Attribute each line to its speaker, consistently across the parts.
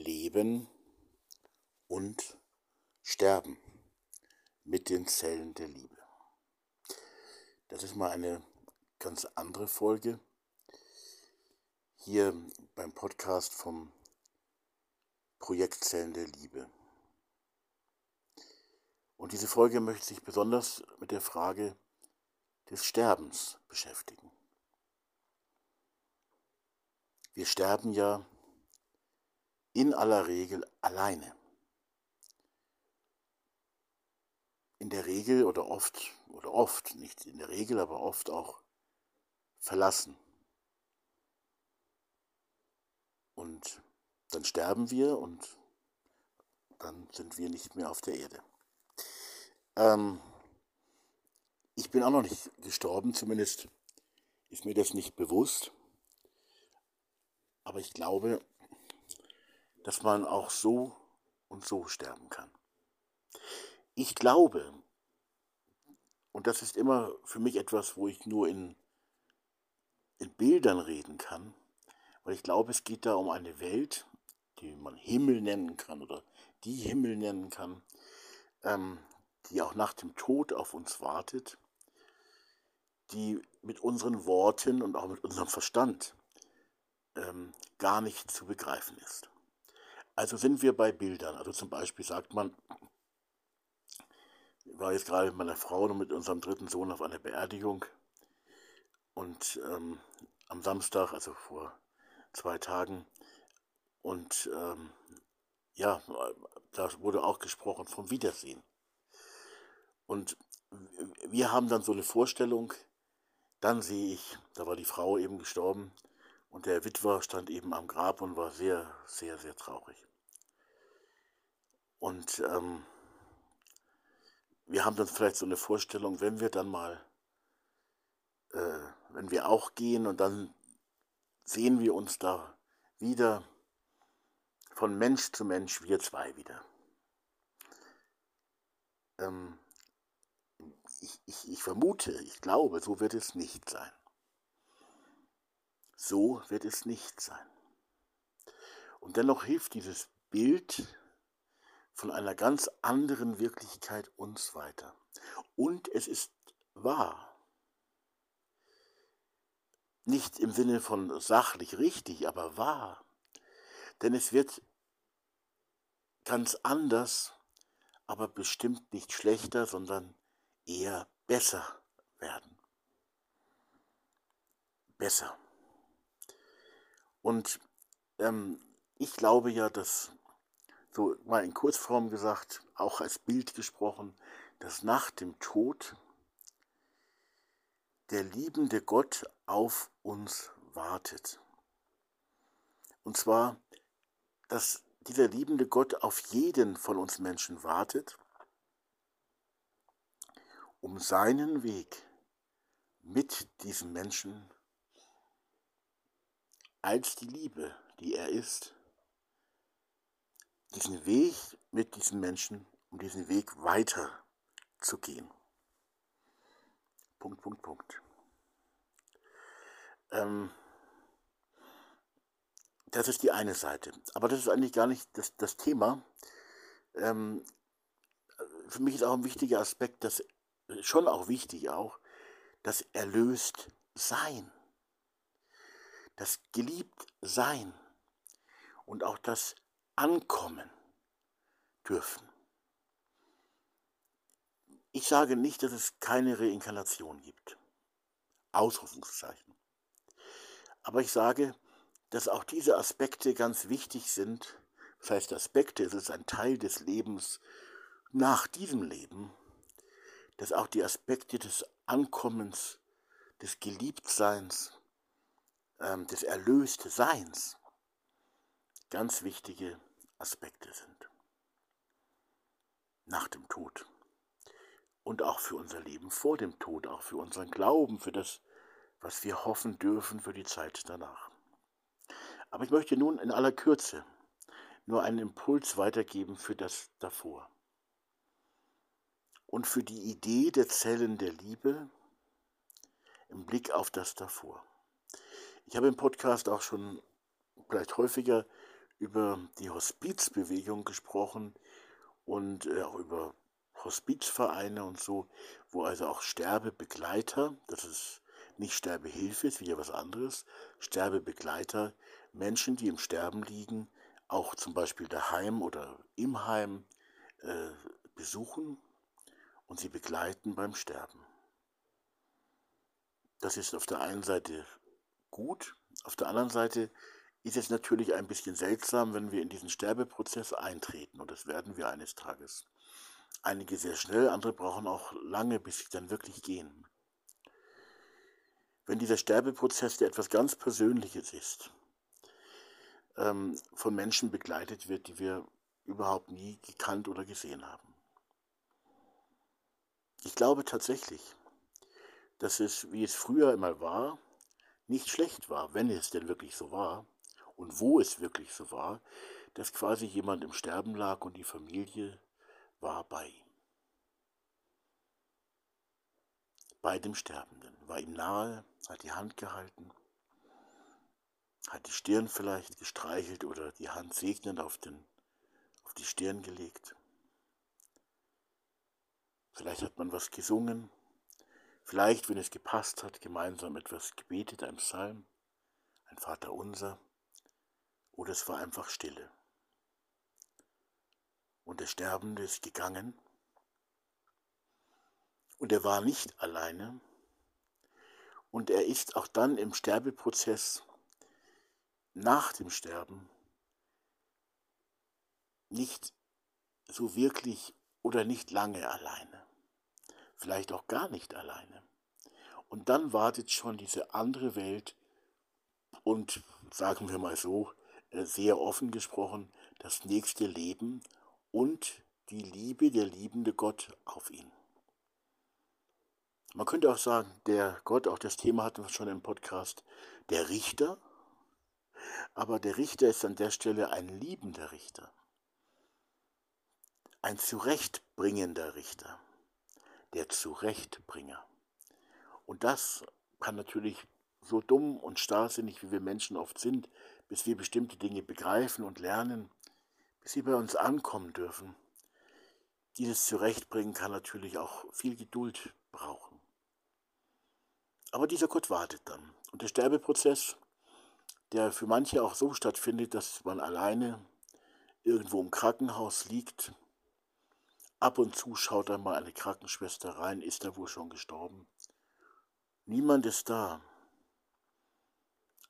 Speaker 1: Leben und Sterben mit den Zellen der Liebe. Das ist mal eine ganz andere Folge hier beim Podcast vom Projekt Zellen der Liebe. Und diese Folge möchte sich besonders mit der Frage des Sterbens beschäftigen. Wir sterben ja in aller Regel alleine. In der Regel oder oft, oder oft, nicht in der Regel, aber oft auch verlassen. Und dann sterben wir und dann sind wir nicht mehr auf der Erde. Ähm, ich bin auch noch nicht gestorben, zumindest ist mir das nicht bewusst. Aber ich glaube, dass man auch so und so sterben kann. Ich glaube, und das ist immer für mich etwas, wo ich nur in, in Bildern reden kann, weil ich glaube, es geht da um eine Welt, die man Himmel nennen kann oder die Himmel nennen kann, ähm, die auch nach dem Tod auf uns wartet, die mit unseren Worten und auch mit unserem Verstand ähm, gar nicht zu begreifen ist. Also sind wir bei Bildern. Also zum Beispiel sagt man, ich war jetzt gerade mit meiner Frau und mit unserem dritten Sohn auf einer Beerdigung und ähm, am Samstag, also vor zwei Tagen, und ähm, ja, da wurde auch gesprochen vom Wiedersehen. Und wir haben dann so eine Vorstellung, dann sehe ich, da war die Frau eben gestorben und der Witwer stand eben am Grab und war sehr, sehr, sehr traurig. Und ähm, wir haben dann vielleicht so eine Vorstellung, wenn wir dann mal, äh, wenn wir auch gehen und dann sehen wir uns da wieder von Mensch zu Mensch, wir zwei wieder. Ähm, ich, ich, ich vermute, ich glaube, so wird es nicht sein. So wird es nicht sein. Und dennoch hilft dieses Bild von einer ganz anderen Wirklichkeit uns weiter. Und es ist wahr. Nicht im Sinne von sachlich richtig, aber wahr. Denn es wird ganz anders, aber bestimmt nicht schlechter, sondern eher besser werden. Besser. Und ähm, ich glaube ja, dass so mal in Kurzform gesagt, auch als Bild gesprochen, dass nach dem Tod der liebende Gott auf uns wartet. Und zwar, dass dieser liebende Gott auf jeden von uns Menschen wartet, um seinen Weg mit diesem Menschen als die Liebe, die er ist, diesen Weg mit diesen Menschen, um diesen Weg weiter zu gehen. Punkt, Punkt, Punkt. Ähm, das ist die eine Seite. Aber das ist eigentlich gar nicht das, das Thema. Ähm, für mich ist auch ein wichtiger Aspekt, dass schon auch wichtig auch, das erlöst sein, das geliebt sein und auch das ankommen dürfen. Ich sage nicht, dass es keine Reinkarnation gibt. Ausrufungszeichen. Aber ich sage, dass auch diese Aspekte ganz wichtig sind. Das heißt, Aspekte, es ist ein Teil des Lebens nach diesem Leben, dass auch die Aspekte des Ankommens, des Geliebtseins, ähm, des Erlöstseins ganz wichtige Aspekte sind. Nach dem Tod. Und auch für unser Leben vor dem Tod, auch für unseren Glauben, für das, was wir hoffen dürfen für die Zeit danach. Aber ich möchte nun in aller Kürze nur einen Impuls weitergeben für das davor. Und für die Idee der Zellen der Liebe im Blick auf das davor. Ich habe im Podcast auch schon vielleicht häufiger über die Hospizbewegung gesprochen und äh, auch über Hospizvereine und so, wo also auch Sterbebegleiter, das ist nicht Sterbehilfe, ist wieder was anderes, Sterbebegleiter, Menschen, die im Sterben liegen, auch zum Beispiel daheim oder im Heim äh, besuchen und sie begleiten beim Sterben. Das ist auf der einen Seite gut, auf der anderen Seite ist es natürlich ein bisschen seltsam, wenn wir in diesen Sterbeprozess eintreten und das werden wir eines Tages. Einige sehr schnell, andere brauchen auch lange, bis sie dann wirklich gehen. Wenn dieser Sterbeprozess, der etwas ganz Persönliches ist, ähm, von Menschen begleitet wird, die wir überhaupt nie gekannt oder gesehen haben. Ich glaube tatsächlich, dass es, wie es früher immer war, nicht schlecht war, wenn es denn wirklich so war und wo es wirklich so war, dass quasi jemand im Sterben lag und die Familie war bei ihm. Bei dem Sterbenden, war ihm nahe, hat die Hand gehalten, hat die Stirn vielleicht gestreichelt oder die Hand segnend auf, den, auf die Stirn gelegt. Vielleicht hat man was gesungen, vielleicht, wenn es gepasst hat, gemeinsam etwas gebetet, ein Psalm, ein Vater unser, oder es war einfach Stille. Und der Sterbende ist gegangen und er war nicht alleine und er ist auch dann im Sterbeprozess nach dem Sterben nicht so wirklich oder nicht lange alleine vielleicht auch gar nicht alleine. Und dann wartet schon diese andere Welt und, sagen wir mal so, sehr offen gesprochen, das nächste Leben und die Liebe, der liebende Gott auf ihn. Man könnte auch sagen, der Gott, auch das Thema hatten wir schon im Podcast, der Richter, aber der Richter ist an der Stelle ein liebender Richter, ein zurechtbringender Richter der Zurechtbringer. Und das kann natürlich so dumm und starrsinnig, wie wir Menschen oft sind, bis wir bestimmte Dinge begreifen und lernen, bis sie bei uns ankommen dürfen. Dieses Zurechtbringen kann natürlich auch viel Geduld brauchen. Aber dieser Gott wartet dann. Und der Sterbeprozess, der für manche auch so stattfindet, dass man alleine irgendwo im Krankenhaus liegt Ab und zu schaut einmal eine Krankenschwester rein, ist er wohl schon gestorben? Niemand ist da.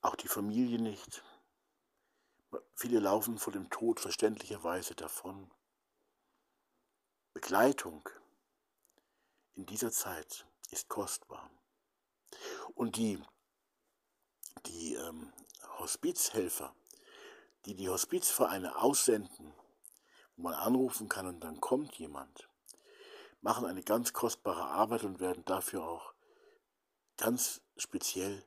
Speaker 1: Auch die Familie nicht. Viele laufen vor dem Tod verständlicherweise davon. Begleitung in dieser Zeit ist kostbar. Und die, die ähm, Hospizhelfer, die die Hospizvereine aussenden, wo man anrufen kann und dann kommt jemand, machen eine ganz kostbare Arbeit und werden dafür auch ganz speziell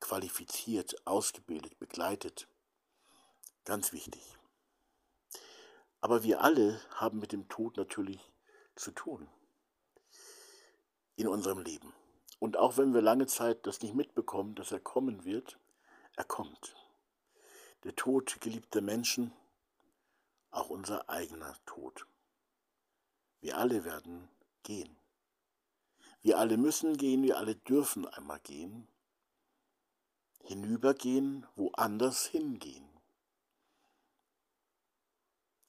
Speaker 1: qualifiziert, ausgebildet, begleitet. Ganz wichtig. Aber wir alle haben mit dem Tod natürlich zu tun in unserem Leben. Und auch wenn wir lange Zeit das nicht mitbekommen, dass er kommen wird, er kommt. Der Tod geliebter Menschen auch unser eigener Tod. Wir alle werden gehen. Wir alle müssen gehen, wir alle dürfen einmal gehen, hinübergehen, woanders hingehen.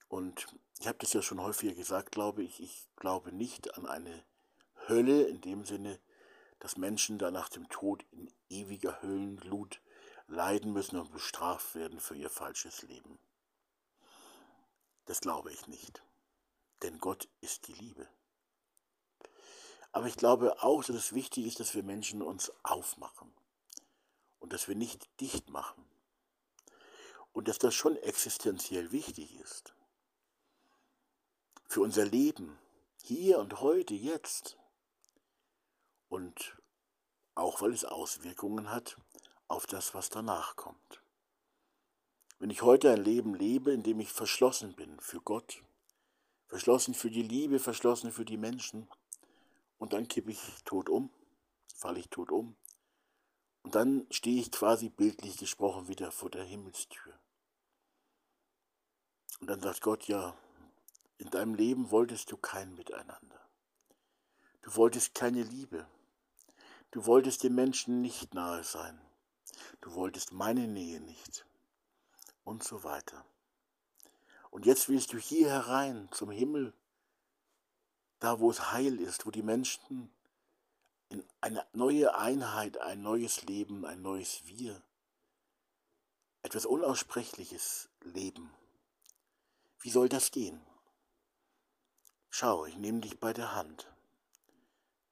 Speaker 1: Und ich habe das ja schon häufiger gesagt, glaube ich, ich glaube nicht an eine Hölle in dem Sinne, dass Menschen da nach dem Tod in ewiger Höllenglut leiden müssen und bestraft werden für ihr falsches Leben. Das glaube ich nicht. Denn Gott ist die Liebe. Aber ich glaube auch, dass es wichtig ist, dass wir Menschen uns aufmachen und dass wir nicht dicht machen. Und dass das schon existenziell wichtig ist. Für unser Leben, hier und heute, jetzt. Und auch weil es Auswirkungen hat auf das, was danach kommt. Wenn ich heute ein Leben lebe, in dem ich verschlossen bin für Gott, verschlossen für die Liebe, verschlossen für die Menschen, und dann kippe ich tot um, falle ich tot um, und dann stehe ich quasi bildlich gesprochen wieder vor der Himmelstür. Und dann sagt Gott, ja, in deinem Leben wolltest du kein Miteinander. Du wolltest keine Liebe. Du wolltest den Menschen nicht nahe sein. Du wolltest meine Nähe nicht. Und so weiter. Und jetzt willst du hier herein zum Himmel, da wo es heil ist, wo die Menschen in eine neue Einheit, ein neues Leben, ein neues Wir, etwas Unaussprechliches leben. Wie soll das gehen? Schau, ich nehme dich bei der Hand.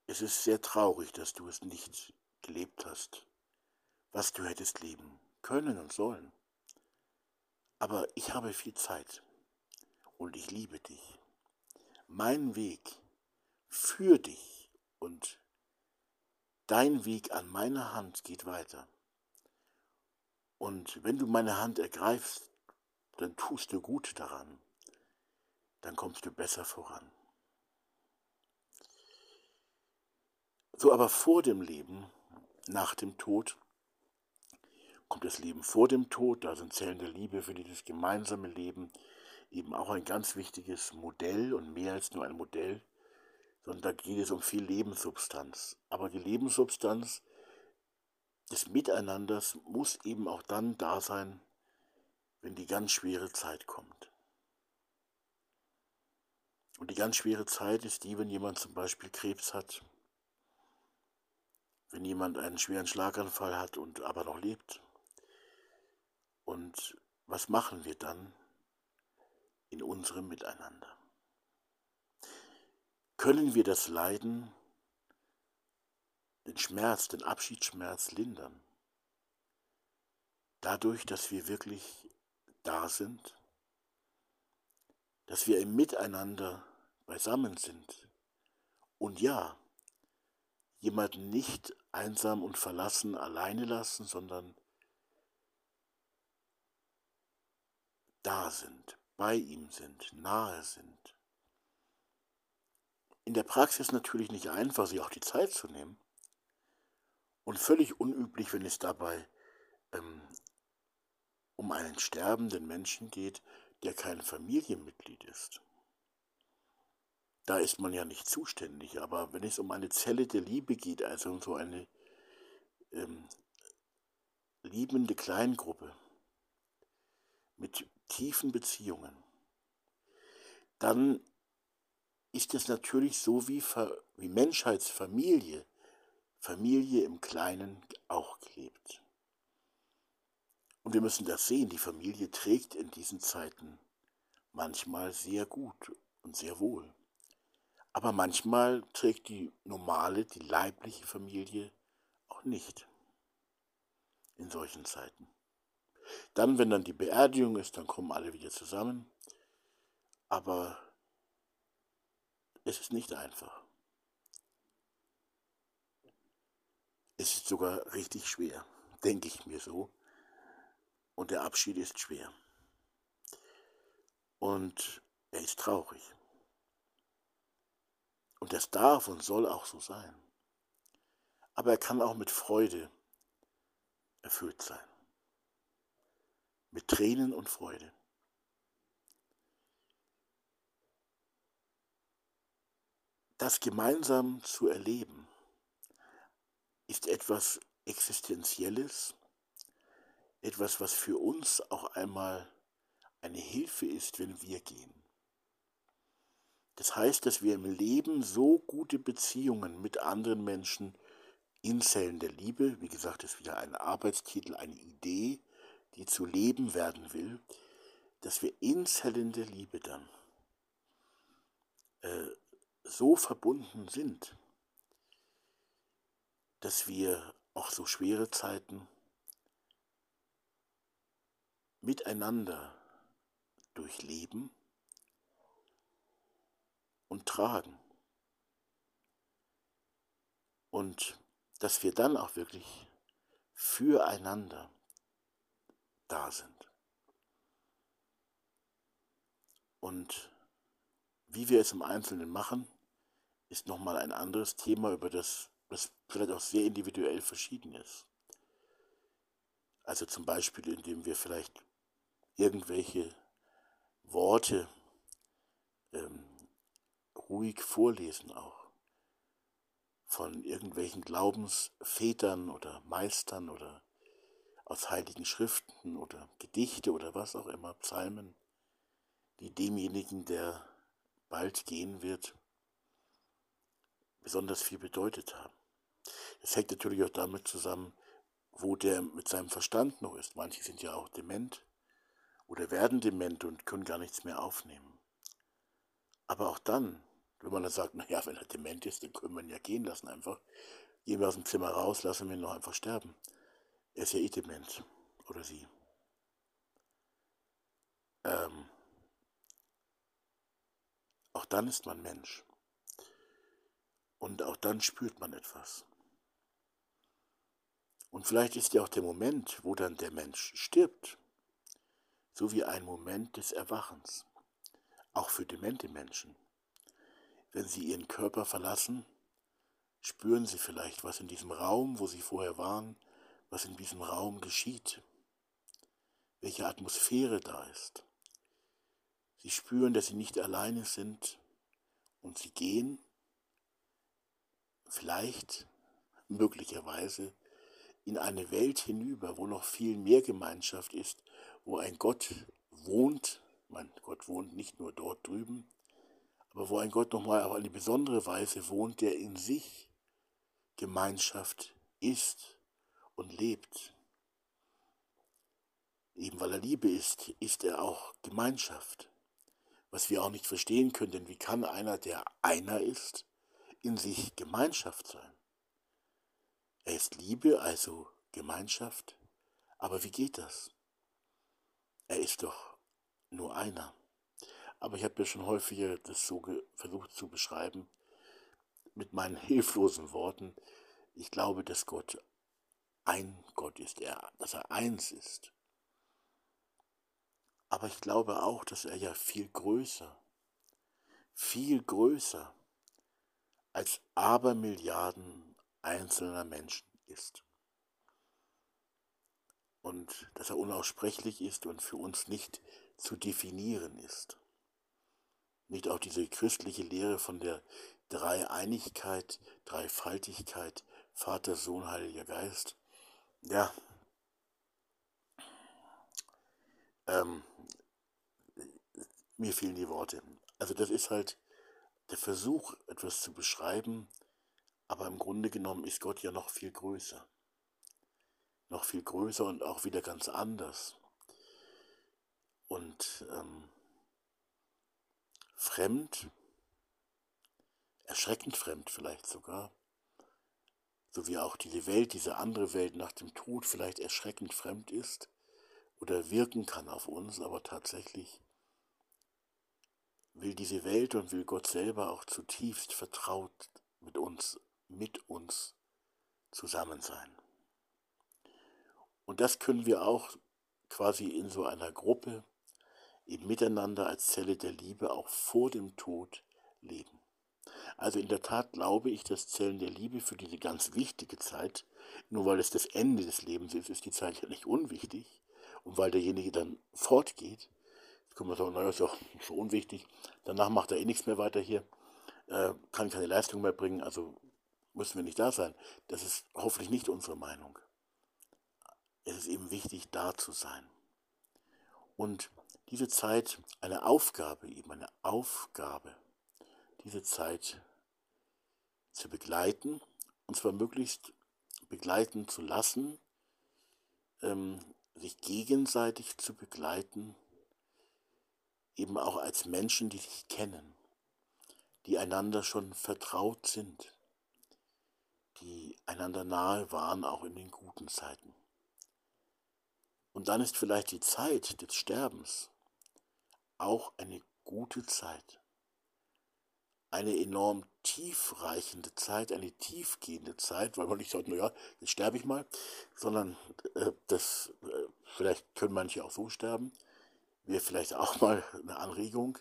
Speaker 1: Es ist sehr traurig, dass du es nicht gelebt hast, was du hättest leben können und sollen. Aber ich habe viel Zeit und ich liebe dich. Mein Weg für dich und dein Weg an meiner Hand geht weiter. Und wenn du meine Hand ergreifst, dann tust du gut daran. Dann kommst du besser voran. So aber vor dem Leben, nach dem Tod, kommt das Leben vor dem Tod, da sind Zellen der Liebe für das gemeinsame Leben eben auch ein ganz wichtiges Modell und mehr als nur ein Modell, sondern da geht es um viel Lebenssubstanz. Aber die Lebenssubstanz des Miteinanders muss eben auch dann da sein, wenn die ganz schwere Zeit kommt. Und die ganz schwere Zeit ist die, wenn jemand zum Beispiel Krebs hat, wenn jemand einen schweren Schlaganfall hat und aber noch lebt. Und was machen wir dann in unserem Miteinander? Können wir das Leiden, den Schmerz, den Abschiedsschmerz lindern? Dadurch, dass wir wirklich da sind, dass wir im Miteinander beisammen sind und ja, jemanden nicht einsam und verlassen alleine lassen, sondern da sind, bei ihm sind, nahe sind. In der Praxis natürlich nicht einfach, sich auch die Zeit zu nehmen. Und völlig unüblich, wenn es dabei ähm, um einen sterbenden Menschen geht, der kein Familienmitglied ist. Da ist man ja nicht zuständig, aber wenn es um eine Zelle der Liebe geht, also um so eine ähm, liebende Kleingruppe mit tiefen Beziehungen, dann ist es natürlich so wie, wie Menschheitsfamilie, Familie im Kleinen auch gelebt. Und wir müssen das sehen, die Familie trägt in diesen Zeiten manchmal sehr gut und sehr wohl. Aber manchmal trägt die normale, die leibliche Familie auch nicht in solchen Zeiten. Dann, wenn dann die Beerdigung ist, dann kommen alle wieder zusammen. Aber es ist nicht einfach. Es ist sogar richtig schwer, denke ich mir so. Und der Abschied ist schwer. Und er ist traurig. Und das darf und soll auch so sein. Aber er kann auch mit Freude erfüllt sein. Mit Tränen und Freude. Das gemeinsam zu erleben ist etwas Existenzielles, etwas, was für uns auch einmal eine Hilfe ist, wenn wir gehen. Das heißt, dass wir im Leben so gute Beziehungen mit anderen Menschen in Zellen der Liebe, wie gesagt, ist wieder ein Arbeitstitel, eine Idee, die zu leben werden will, dass wir in Zellen der Liebe dann äh, so verbunden sind, dass wir auch so schwere Zeiten miteinander durchleben und tragen. Und dass wir dann auch wirklich füreinander da sind. Und wie wir es im Einzelnen machen, ist nochmal ein anderes Thema, über das, das vielleicht auch sehr individuell verschieden ist. Also zum Beispiel, indem wir vielleicht irgendwelche Worte ähm, ruhig vorlesen auch von irgendwelchen Glaubensvätern oder Meistern oder aus heiligen Schriften oder Gedichte oder was auch immer, Psalmen, die demjenigen, der bald gehen wird, besonders viel bedeutet haben. Es hängt natürlich auch damit zusammen, wo der mit seinem Verstand noch ist. Manche sind ja auch dement oder werden dement und können gar nichts mehr aufnehmen. Aber auch dann, wenn man dann sagt, naja, wenn er dement ist, dann können wir ihn ja gehen lassen einfach. Gehen wir aus dem Zimmer raus, lassen wir ihn noch einfach sterben. Er ist ja eh dement. Oder sie. Ähm, auch dann ist man Mensch. Und auch dann spürt man etwas. Und vielleicht ist ja auch der Moment, wo dann der Mensch stirbt, so wie ein Moment des Erwachens, auch für demente Menschen. Wenn sie ihren Körper verlassen, spüren sie vielleicht, was in diesem Raum, wo sie vorher waren, was in diesem Raum geschieht, welche Atmosphäre da ist. Sie spüren, dass sie nicht alleine sind und sie gehen, vielleicht, möglicherweise, in eine Welt hinüber, wo noch viel mehr Gemeinschaft ist, wo ein Gott wohnt, mein Gott wohnt nicht nur dort drüben, aber wo ein Gott nochmal auf eine besondere Weise wohnt, der in sich Gemeinschaft ist und lebt. Eben weil er Liebe ist, ist er auch Gemeinschaft. Was wir auch nicht verstehen können, denn wie kann einer, der einer ist, in sich Gemeinschaft sein? Er ist Liebe, also Gemeinschaft. Aber wie geht das? Er ist doch nur einer. Aber ich habe ja schon häufiger das so versucht zu beschreiben mit meinen hilflosen Worten. Ich glaube, dass Gott ein Gott ist, er, dass er eins ist. Aber ich glaube auch, dass er ja viel größer, viel größer als Abermilliarden einzelner Menschen ist. Und dass er unaussprechlich ist und für uns nicht zu definieren ist. Nicht auch diese christliche Lehre von der Dreieinigkeit, Dreifaltigkeit, Vater, Sohn, Heiliger Geist. Ja, ähm, mir fehlen die Worte. Also das ist halt der Versuch, etwas zu beschreiben, aber im Grunde genommen ist Gott ja noch viel größer. Noch viel größer und auch wieder ganz anders. Und ähm, fremd, erschreckend fremd vielleicht sogar, so wie auch diese Welt, diese andere Welt nach dem Tod vielleicht erschreckend fremd ist oder wirken kann auf uns, aber tatsächlich will diese Welt und will Gott selber auch zutiefst vertraut mit uns, mit uns zusammen sein. Und das können wir auch quasi in so einer Gruppe im Miteinander als Zelle der Liebe auch vor dem Tod leben. Also in der Tat glaube ich, dass Zellen der Liebe für diese ganz wichtige Zeit, nur weil es das Ende des Lebens ist, ist die Zeit ja nicht unwichtig. Und weil derjenige dann fortgeht, können wir sagen, naja, ist ja so unwichtig, danach macht er eh nichts mehr weiter hier, äh, kann keine Leistung mehr bringen, also müssen wir nicht da sein. Das ist hoffentlich nicht unsere Meinung. Es ist eben wichtig, da zu sein. Und diese Zeit, eine Aufgabe, eben eine Aufgabe, diese Zeit zu begleiten, und zwar möglichst begleiten zu lassen, ähm, sich gegenseitig zu begleiten, eben auch als Menschen, die sich kennen, die einander schon vertraut sind, die einander nahe waren, auch in den guten Zeiten. Und dann ist vielleicht die Zeit des Sterbens auch eine gute Zeit. Eine enorm tiefreichende Zeit, eine tiefgehende Zeit, weil man nicht sagt, naja, jetzt sterbe ich mal, sondern äh, das, äh, vielleicht können manche auch so sterben, wäre vielleicht auch mal eine Anregung,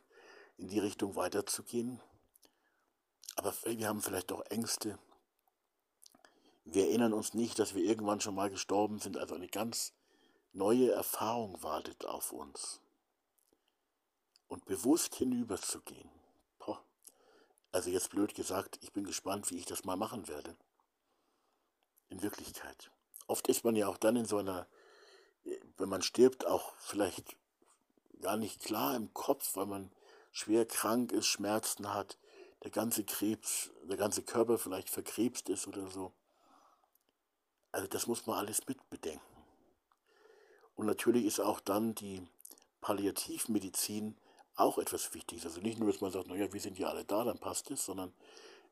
Speaker 1: in die Richtung weiterzugehen. Aber wir haben vielleicht auch Ängste. Wir erinnern uns nicht, dass wir irgendwann schon mal gestorben sind, also eine ganz neue Erfahrung wartet auf uns. und bewusst hinüberzugehen. Boah. Also jetzt blöd gesagt, ich bin gespannt, wie ich das mal machen werde. In Wirklichkeit. Oft ist man ja auch dann in so einer, wenn man stirbt, auch vielleicht gar nicht klar im Kopf, weil man schwer krank ist, Schmerzen hat, der ganze Krebs, der ganze Körper vielleicht verkrebst ist oder so. Also das muss man alles mitbedenken. Und natürlich ist auch dann die Palliativmedizin auch etwas Wichtiges. Also nicht nur, dass man sagt, naja, wir sind ja alle da, dann passt es, sondern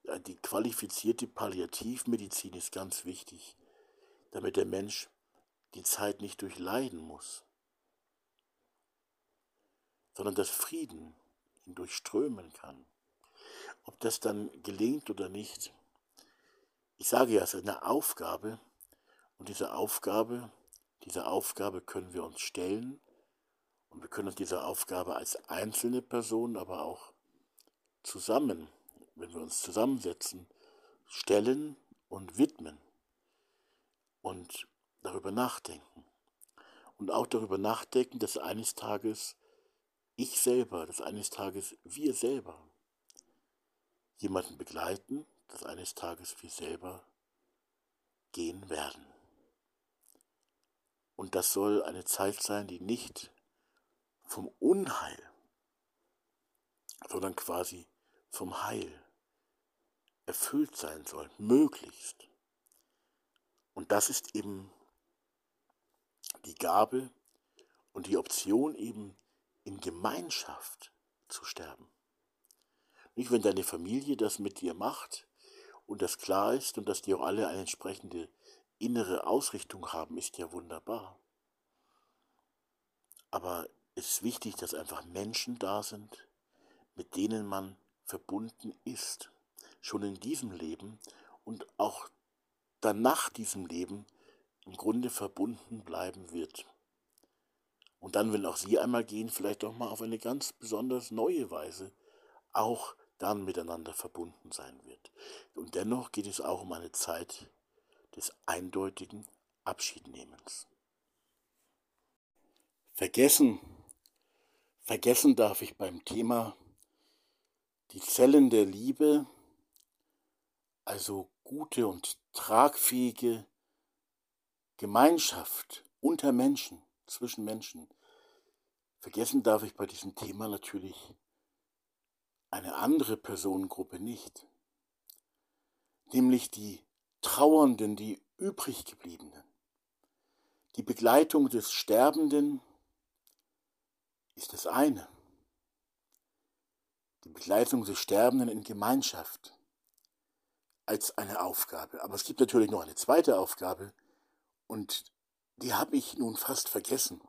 Speaker 1: äh, die qualifizierte Palliativmedizin ist ganz wichtig, damit der Mensch die Zeit nicht durchleiden muss, sondern dass Frieden ihn durchströmen kann. Ob das dann gelingt oder nicht, ich sage ja, es ist eine Aufgabe und diese Aufgabe, diese Aufgabe können wir uns stellen und wir können uns dieser Aufgabe als einzelne Person, aber auch zusammen, wenn wir uns zusammensetzen, stellen und widmen und darüber nachdenken. Und auch darüber nachdenken, dass eines Tages ich selber, dass eines Tages wir selber jemanden begleiten, dass eines Tages wir selber gehen werden. Und das soll eine Zeit sein, die nicht vom Unheil, sondern quasi vom Heil erfüllt sein soll, möglichst. Und das ist eben die Gabe und die Option eben in Gemeinschaft zu sterben. Nicht, wenn deine Familie das mit dir macht und das klar ist und dass die auch alle eine entsprechende innere Ausrichtung haben, ist ja wunderbar. Aber es ist wichtig, dass einfach Menschen da sind, mit denen man verbunden ist, schon in diesem Leben und auch danach diesem Leben im Grunde verbunden bleiben wird. Und dann, wenn auch sie einmal gehen, vielleicht auch mal auf eine ganz besonders neue Weise auch dann miteinander verbunden sein wird. Und dennoch geht es auch um eine Zeit des eindeutigen Abschiednehmens. Vergessen, vergessen darf ich beim Thema die Zellen der Liebe, also gute und tragfähige Gemeinschaft unter Menschen, zwischen Menschen. Vergessen darf ich bei diesem Thema natürlich eine andere Personengruppe nicht, nämlich die Trauernden, die übrig gebliebenen. Die Begleitung des Sterbenden ist das eine. Die Begleitung des Sterbenden in Gemeinschaft als eine Aufgabe. Aber es gibt natürlich noch eine zweite Aufgabe und die habe ich nun fast vergessen.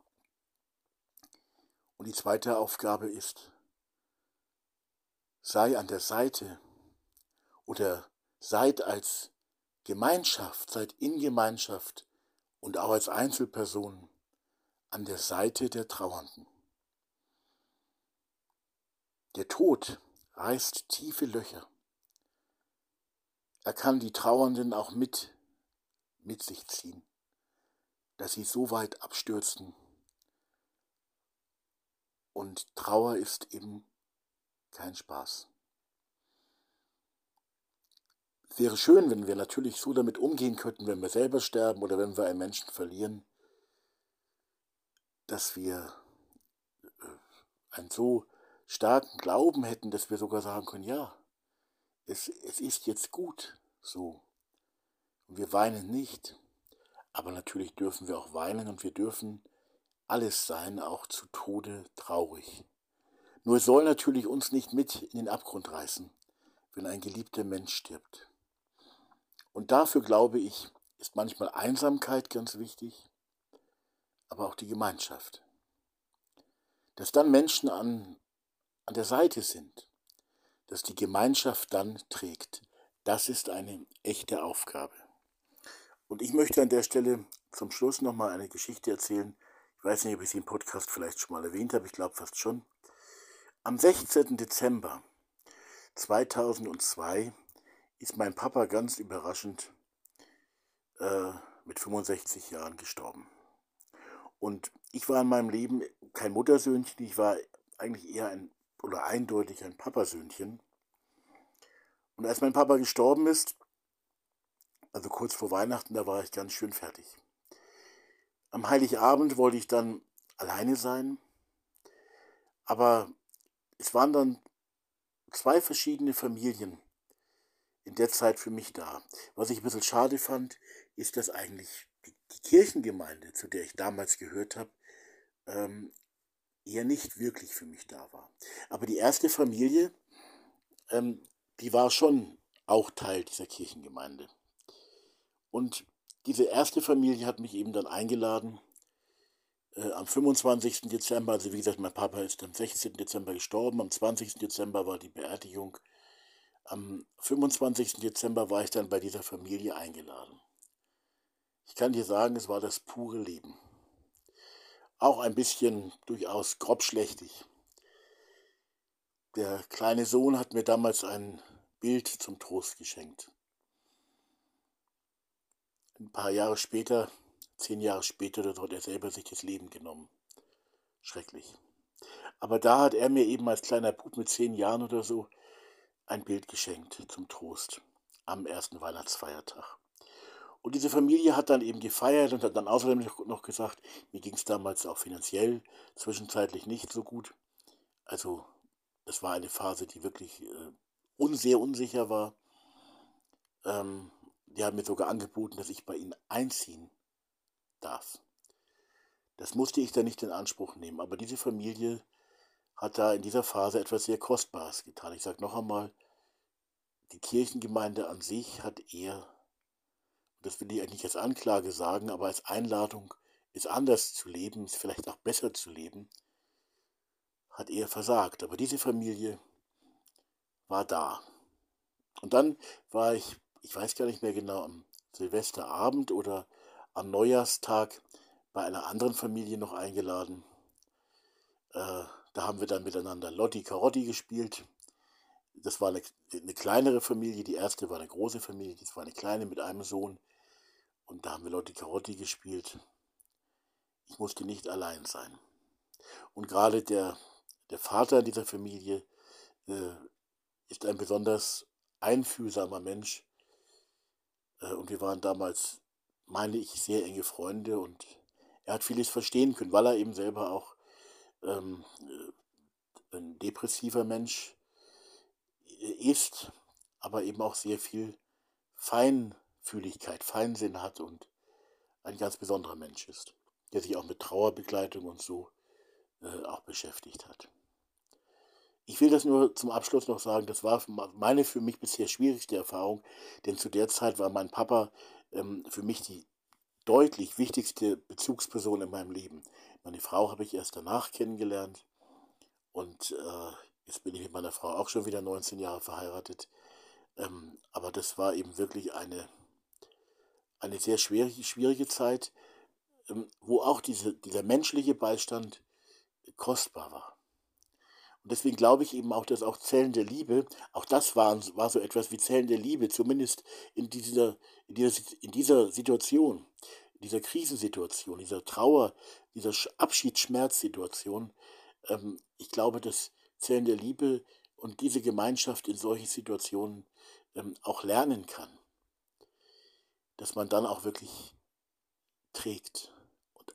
Speaker 1: Und die zweite Aufgabe ist, sei an der Seite oder seid als Gemeinschaft, seid in Gemeinschaft und auch als Einzelpersonen an der Seite der Trauernden. Der Tod reißt tiefe Löcher. Er kann die Trauernden auch mit, mit sich ziehen, dass sie so weit abstürzen. Und Trauer ist eben kein Spaß. Es wäre schön, wenn wir natürlich so damit umgehen könnten, wenn wir selber sterben oder wenn wir einen Menschen verlieren, dass wir äh, einen so starken Glauben hätten, dass wir sogar sagen können, ja, es, es ist jetzt gut so. Und wir weinen nicht. Aber natürlich dürfen wir auch weinen und wir dürfen alles sein, auch zu Tode traurig. Nur soll natürlich uns nicht mit in den Abgrund reißen, wenn ein geliebter Mensch stirbt. Und dafür glaube ich, ist manchmal Einsamkeit ganz wichtig, aber auch die Gemeinschaft. Dass dann Menschen an, an der Seite sind, dass die Gemeinschaft dann trägt, das ist eine echte Aufgabe. Und ich möchte an der Stelle zum Schluss nochmal eine Geschichte erzählen. Ich weiß nicht, ob ich sie im Podcast vielleicht schon mal erwähnt habe, ich glaube fast schon. Am 16. Dezember 2002 ist mein Papa ganz überraschend äh, mit 65 Jahren gestorben. Und ich war in meinem Leben kein Muttersöhnchen, ich war eigentlich eher ein oder eindeutig ein Papasöhnchen. Und als mein Papa gestorben ist, also kurz vor Weihnachten, da war ich ganz schön fertig. Am Heiligabend wollte ich dann alleine sein, aber es waren dann zwei verschiedene Familien in der Zeit für mich da. Was ich ein bisschen schade fand, ist, dass eigentlich die, Kirchengemeinde, zu der ich damals gehört habe, ähm, eher nicht wirklich für mich da war. Aber die erste Familie, ähm, die war schon auch Teil dieser Kirchengemeinde. Und diese erste Familie hat mich eben dann eingeladen, äh, am 25. Dezember, also wie gesagt, mein Papa ist am 16. Dezember gestorben, am 20. Dezember war die Beerdigung, am 25. Dezember war ich dann bei dieser Familie eingeladen. Ich kann dir sagen, es war das pure Leben. Auch ein bisschen durchaus grobschlächtig. Der kleine Sohn hat mir damals ein Bild zum Trost geschenkt. Ein paar Jahre später, zehn Jahre später, da hat er selber sich das Leben genommen. Schrecklich. Aber da hat er mir eben als kleiner Bub mit zehn Jahren oder so ein Bild geschenkt zum Trost am ersten Weihnachtsfeiertag. Und diese Familie hat dann eben gefeiert und hat dann außerdem noch gesagt, mir ging es damals auch finanziell zwischenzeitlich nicht so gut. Also es war eine Phase, die wirklich äh, un sehr unsicher war. Ähm, die haben mir sogar angeboten, dass ich bei ihnen einziehen darf. Das musste ich dann nicht in Anspruch nehmen, aber diese Familie hat da in dieser Phase etwas sehr Kostbares getan. Ich sage noch einmal, die Kirchengemeinde an sich hat eher das will ich eigentlich als Anklage sagen, aber als Einladung, es anders zu leben, es vielleicht auch besser zu leben, hat er versagt. Aber diese Familie war da. Und dann war ich, ich weiß gar nicht mehr genau, am Silvesterabend oder am Neujahrstag bei einer anderen Familie noch eingeladen. Äh, da haben wir dann miteinander Lotti Carotti gespielt. Das war eine, eine kleinere Familie, die erste war eine große Familie, das war eine kleine mit einem Sohn. Und da haben wir Leute Karotti gespielt. Ich musste nicht allein sein. Und gerade der, der Vater dieser Familie äh, ist ein besonders einfühlsamer Mensch. Äh, und wir waren damals, meine ich, sehr enge Freunde. Und er hat vieles verstehen können, weil er eben selber auch ähm, äh, ein depressiver Mensch äh, ist, aber eben auch sehr viel fein Feinfühligkeit, Feinsinn hat und ein ganz besonderer Mensch ist, der sich auch mit Trauerbegleitung und so äh, auch beschäftigt hat. Ich will das nur zum Abschluss noch sagen, das war meine für mich bisher schwierigste Erfahrung, denn zu der Zeit war mein Papa ähm, für mich die deutlich wichtigste Bezugsperson in meinem Leben. Meine Frau habe ich erst danach kennengelernt und äh, jetzt bin ich mit meiner Frau auch schon wieder 19 Jahre verheiratet. Ähm, aber das war eben wirklich eine eine sehr schwierige, schwierige Zeit, ähm, wo auch diese, dieser menschliche Beistand kostbar war. Und deswegen glaube ich eben auch, dass auch Zellen der Liebe, auch das war, war so etwas wie Zellen der Liebe, zumindest in dieser, in dieser, in dieser Situation, in dieser Krisensituation, dieser Trauer, dieser Abschiedsschmerzsituation. Ähm, ich glaube, dass Zellen der Liebe und diese Gemeinschaft in solchen Situationen ähm, auch lernen kann dass man dann auch wirklich trägt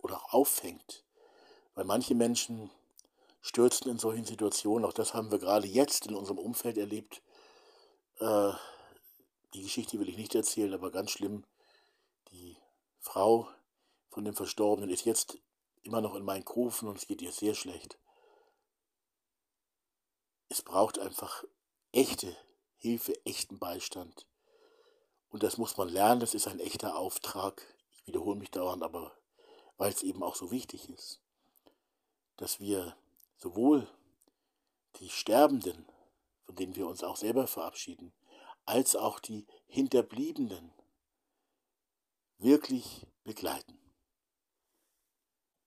Speaker 1: oder auch auffängt. Weil manche Menschen stürzen in solchen Situationen, auch das haben wir gerade jetzt in unserem Umfeld erlebt. Äh, die Geschichte will ich nicht erzählen, aber ganz schlimm. Die Frau von dem Verstorbenen ist jetzt immer noch in meinen Kufen und es geht ihr sehr schlecht. Es braucht einfach echte Hilfe, echten Beistand. Und das muss man lernen, das ist ein echter Auftrag. Ich wiederhole mich dauernd, aber weil es eben auch so wichtig ist, dass wir sowohl die Sterbenden, von denen wir uns auch selber verabschieden, als auch die Hinterbliebenen wirklich begleiten.